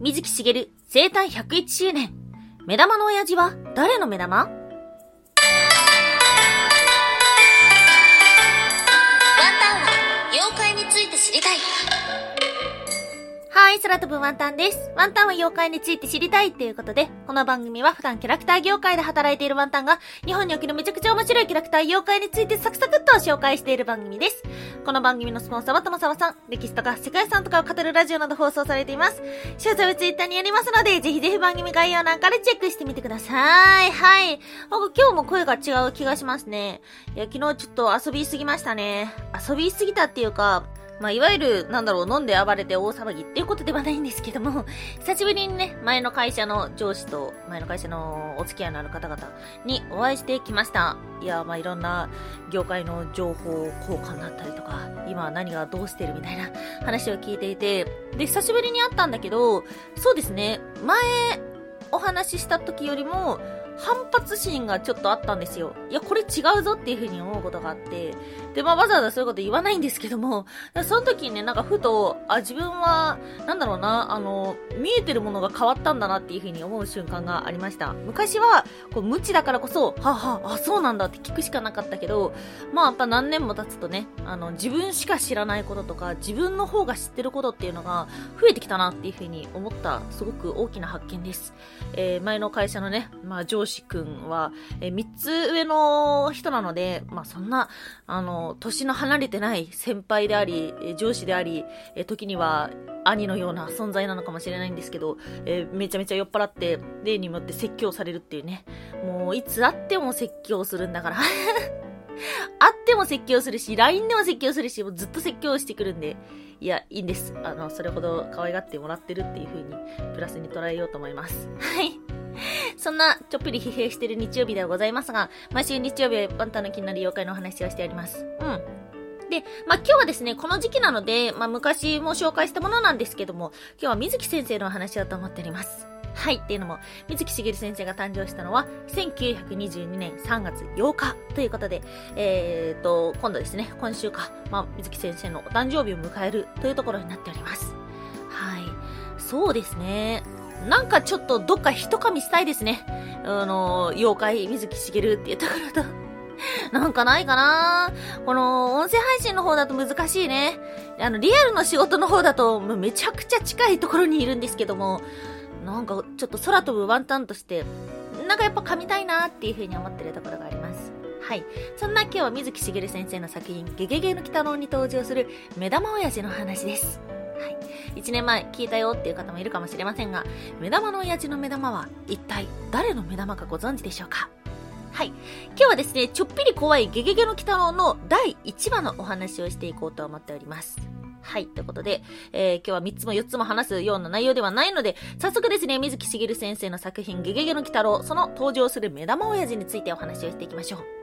水木しげる生誕101周年。目玉の親父は誰の目玉？はい、空飛ぶワンタンです。ワンタンは妖怪について知りたいっていうことで、この番組は普段キャラクター業界で働いているワンタンが、日本におけるめちゃくちゃ面白いキャラクター妖怪についてサクサクっと紹介している番組です。この番組のスポンサーはともさわさん、歴史とか世界遺産とかを語るラジオなど放送されています。詳細はツイッターにありますので、ぜひぜひ番組概要欄からチェックしてみてください。はい。僕今日も声が違う気がしますね。いや、昨日ちょっと遊びすぎましたね。遊びすぎたっていうか、まあ、いわゆる、なんだろう、飲んで暴れて大騒ぎっていうことではないんですけども、久しぶりにね、前の会社の上司と、前の会社のお付き合いのある方々にお会いしてきました。いや、まあ、いろんな業界の情報交換だったりとか、今何がどうしてるみたいな話を聞いていて、で、久しぶりに会ったんだけど、そうですね、前、お話しした時よりも、反発心がちょっとあったんですよ。いや、これ違うぞっていう風に思うことがあって。で、まあわざわざそういうこと言わないんですけども、その時にね、なんかふと、あ、自分は、なんだろうな、あの、見えてるものが変わったんだなっていう風に思う瞬間がありました。昔は、こう、無知だからこそ、ははあ、そうなんだって聞くしかなかったけど、まあやっぱ何年も経つとね、あの、自分しか知らないこととか、自分の方が知ってることっていうのが増えてきたなっていう風に思った、すごく大きな発見です。えー、前の会社のね、まあ上司くんは、えー、3つ上の人なので、まあそんな、あの、年の離れてない先輩であり、上司でありえ、時には兄のような存在なのかもしれないんですけど、えー、めちゃめちゃ酔っ払って、例によって説教されるっていうね。もう、いつ会っても説教するんだから。会っても説教するし、LINE でも説教するし、もうずっと説教してくるんで、いや、いいんです。あの、それほど可愛がってもらってるっていう風に、プラスに捉えようと思います。はい。そんな、ちょっぴり疲弊してる日曜日ではございますが、毎週日曜日はワンタの気になる妖怪のお話をしております。うん。で、まあ、今日はですね、この時期なので、まあ、昔も紹介したものなんですけども、今日は水木先生のお話をと思っております。はい、っていうのも、水木しげる先生が誕生したのは、1922年3月8日ということで、えーと、今度ですね、今週か、まあ、水木先生のお誕生日を迎えるというところになっております。はい。そうですね。なんかちょっとどっか一噛みしたいですね。あの、妖怪水木しげるっていうところと。なんかないかなこの音声配信の方だと難しいね。あの、リアルの仕事の方だとめちゃくちゃ近いところにいるんですけども、なんかちょっと空飛ぶワンタンとして、なんかやっぱ噛みたいなっていう風に思ってるところがあります。はい。そんな今日は水木しげる先生の作品、ゲゲゲの鬼太郎に登場する目玉親父の話です。はい。1年前聞いたよっていう方もいるかもしれませんが、目玉の親父の目玉は一体誰の目玉かご存知でしょうか？はい。今日はですね、ちょっぴり怖いゲゲゲの鬼太郎の第1話のお話をしていこうと思っております。はい。ということで、えー、今日は3つも4つも話すような内容ではないので、早速ですね、水木しげる先生の作品、ゲゲゲの鬼太郎、その登場する目玉親父についてお話をしていきましょう。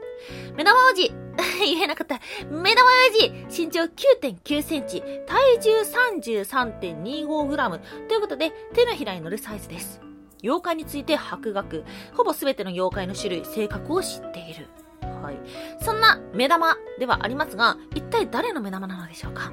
目玉王子 言えなかった。目玉親父身長9.9センチ、体重33.25グラムということで、手のひらに乗るサイズです。妖怪について博学。ほぼ全ての妖怪の種類、性格を知っている。はい。そんな目玉ではありますが、一体誰の目玉なのでしょうか？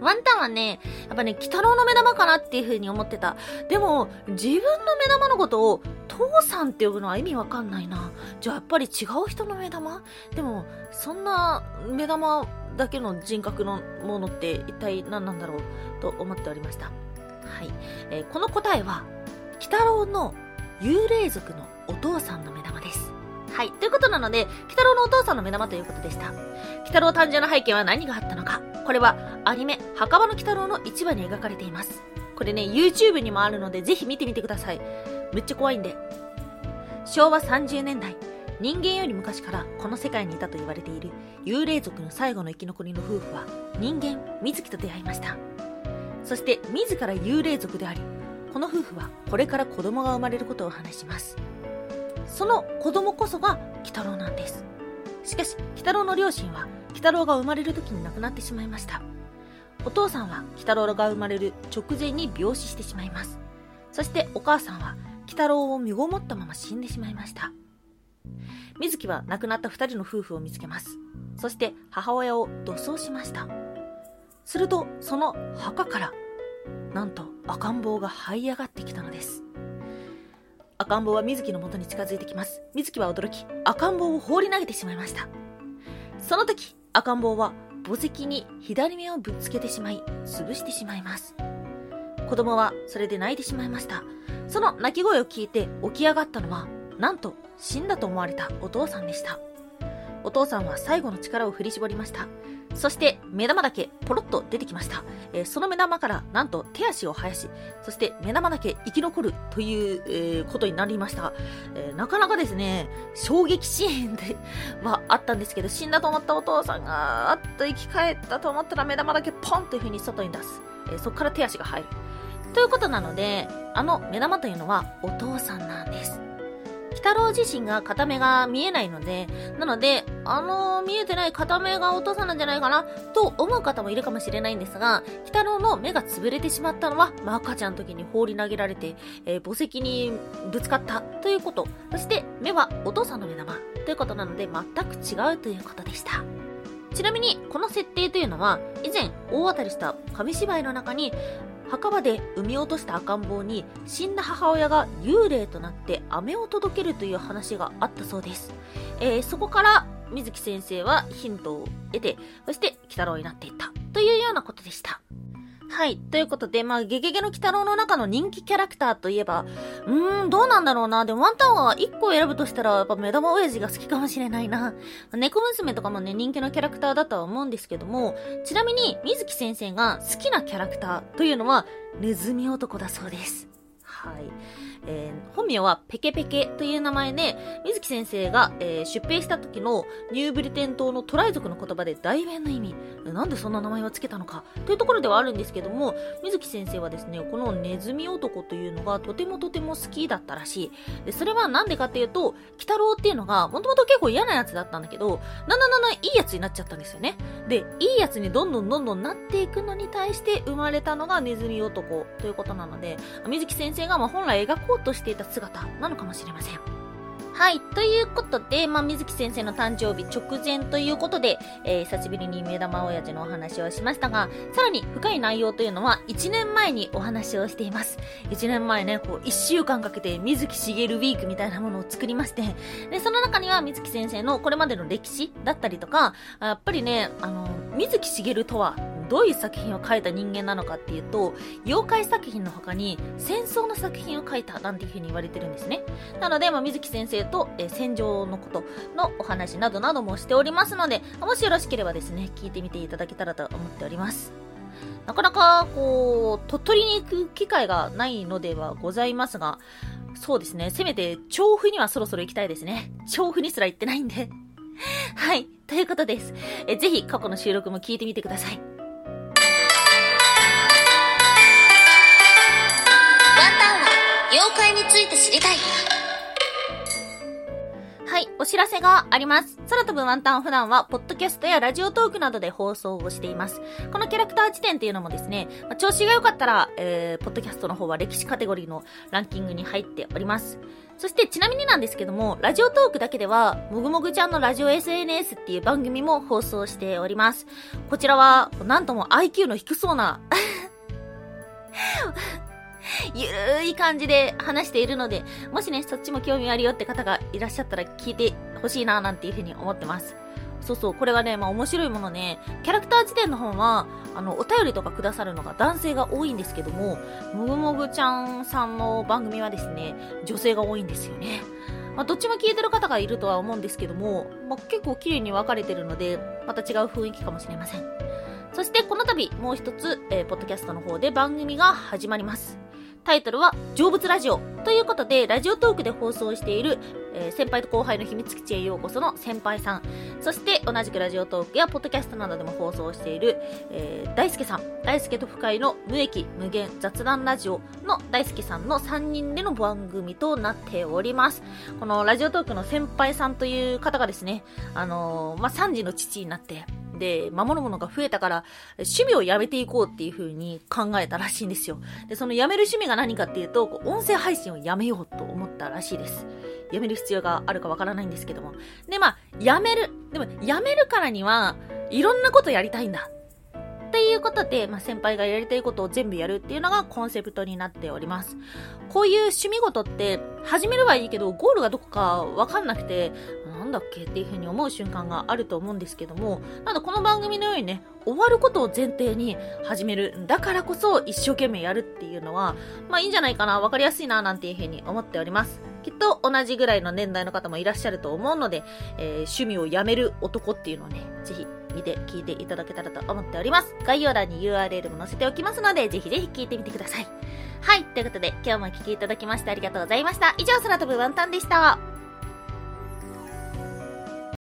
ワンタンはね、やっぱね、鬼太郎の目玉かなっていう風に思ってた。でも、自分の目玉のことを、父さんって呼ぶのは意味わかんないな。じゃあやっぱり違う人の目玉？でも、そんな目玉だけの人格のものって一体何なんだろうと思っておりました。はい。えー、この答えは、鬼太郎の幽霊族のお父さんの目玉です。はい。ということなので、鬼太郎のお父さんの目玉ということでした。鬼太郎誕生の背景は何があったのか。これはアニメ、墓場の鬼太郎の1話に描かれています。これね、YouTube にもあるので、ぜひ見てみてください。めっちゃ怖いんで。昭和30年代、人間より昔からこの世界にいたと言われている幽霊族の最後の生き残りの夫婦は、人間、水木と出会いました。そして、自ら幽霊族であり、この夫婦はこれから子供が生まれることを話します。その子供こそが鬼太郎なんです。しかし、鬼太郎の両親は、鬼太郎が生まれる時に亡くなってしまいました。お父さんは鬼太郎が生まれる直前に病死してしまいます。そしてお母さんは鬼太郎を身ごもったまま死んでしまいました。水木は亡くなった二人の夫婦を見つけます。そして母親を土葬しました。すると、その墓からなんと赤ん坊が這い上がってきたのです赤ん坊は水木の元に近づいてきます。水木は驚き赤ん坊を放り投げてしまいました。その時赤ん坊は墓石に左目をぶつけてしまい潰してしまいます。子供はそれで泣いてしまいました。その泣き声を聞いて起き上がったのはなんと死んだと思われたお父さんでした。お父さんは最後の力を振り絞りました。そして目玉だけポロッと出てきました、えー、その目玉からなんと手足を生やしそして目玉だけ生き残るという、えー、ことになりました、えー、なかなかですね衝撃シーンで はあったんですけど死んだと思ったお父さんがあっと生き返ったと思ったら目玉だけポンという風に外に出す、えそこから手足が入る。ということなのであの目玉というのはお父さんなんです。北郎自身が片目が見えないので、なので、あの見えてない片目がお父さんなんじゃないかな、と思う方もいるかもしれないんですが、北郎の目が潰れてしまったのは、まあ、赤ちゃんの時に放り投げられて、えー、墓石にぶつかったということ。そして、目はお父さんの目玉ということなので、全く違うということでした。ちなみに、この設定というのは、以前大当たりした紙芝居の中に、墓場で産み落とした赤ん坊に死んだ母親が幽霊となって飴を届けるという話があったそうです。えー、そこから水木先生はヒントを得て、そして鬼太郎になっていったというようなことでした。はい。ということで、まあ、ゲゲゲの鬼太郎の中の人気キャラクターといえば、うーん、どうなんだろうな。でもワンタンは1個選ぶとしたら、やっぱ目玉親父が好きかもしれないな。猫娘とかもね、人気のキャラクターだとは思うんですけども、ちなみに、水木先生が好きなキャラクターというのは、ネズミ男だそうです。はい。えー、本名はペケペケという名前で、水木先生が、えー、出兵した時のニューブリテン島のトライ族の言葉で代弁の意味、なんでそんな名前を付けたのかというところではあるんですけども、水木先生はですね、このネズミ男というのがとてもとても好きだったらしい。でそれはなんでかっていうと、鬼太郎っていうのがもともと結構嫌なやつだったんだけど、だんだんだんだいいやつになっちゃったんですよね。で、いいやつにどんどんどんどんなっていくのに対して生まれたのがネズミ男ということなので、水木先生がまあ本来描こうとしていた姿なのかもしれません。はい。ということで、まあ、水木先生の誕生日直前ということで、えー、久しぶりに目玉親父のお話をしましたが、さらに深い内容というのは1年前にお話をしています。1年前ね、こう、1週間かけて水木しげるウィークみたいなものを作りまして、で、その中には水木先生のこれまでの歴史だったりとか、やっぱりね、あの、水木しげるとはどういう作品を書いた人間なのかっていうと、妖怪作品の他に戦争の作品を書いたなんていう風に言われてるんですね。なので、まあ、水木先生と、え、戦場のことのお話などなどもしておりますので、もしよろしければですね、聞いてみていただけたらと思っております。なかなか、こう、鳥取に行く機会がないのではございますが、そうですね、せめて調布にはそろそろ行きたいですね。調布にすら行ってないんで。はい。ということです。えぜひ過去の収録も聞いてみてください。妖怪について知りたい。はい、お知らせがあります。空飛ぶワンタン普段は、ポッドキャストやラジオトークなどで放送をしています。このキャラクター辞典っていうのもですね、まあ、調子が良かったら、えー、ポッドキャストの方は歴史カテゴリーのランキングに入っております。そしてちなみになんですけども、ラジオトークだけでは、もぐもぐちゃんのラジオ SNS っていう番組も放送しております。こちらは、なんとも IQ の低そうな ゆるい感じで話しているので、もしね、そっちも興味あるよって方がいらっしゃったら聞いてほしいな、なんていうふうに思ってます。そうそう、これがね、まあ面白いものね、キャラクター辞典の本は、あの、お便りとかくださるのが男性が多いんですけども、もぐもぐちゃんさんの番組はですね、女性が多いんですよね。まあ、どっちも聞いてる方がいるとは思うんですけども、まあ、結構綺麗に分かれてるので、また違う雰囲気かもしれません。そしてこの度、もう一つ、えー、ポッドキャストの方で番組が始まります。タイトルは、成仏ラジオ。ということで、ラジオトークで放送している、えー、先輩と後輩の秘密基地へようこその先輩さん。そして、同じくラジオトークやポッドキャストなどでも放送している、えー、大輔さん。大輔と深井の無益無限雑談ラジオの大輔さんの3人での番組となっております。このラジオトークの先輩さんという方がですね、あのー、まあ、3児の父になって、で、守るものが増えたから、趣味をやめていこうっていう風に考えたらしいんですよ。で、そのやめる趣味が何かっていうと、音声配信をやめようと思ったらしいです。やめる必要があるかわからないんですけども。で、まあ、やめる。でも、やめるからには、いろんなことやりたいんだ。っていうことで、まあ、先輩がやりたいことを全部やるっていうのがコンセプトになっております。こういう趣味事って、始めればいいけど、ゴールがどこかわかんなくて、なんだっけっていうふうに思う瞬間があると思うんですけども、なのでこの番組のようにね、終わることを前提に始める。だからこそ一生懸命やるっていうのは、まあいいんじゃないかな、わかりやすいな、なんていうふうに思っております。きっと同じぐらいの年代の方もいらっしゃると思うので、えー、趣味をやめる男っていうのをね、ぜひ見て聞いていただけたらと思っております。概要欄に URL も載せておきますので、ぜひぜひ聞いてみてください。はい、ということで今日もお聴きいただきましてありがとうございました。以上、空飛ぶワンタンでした。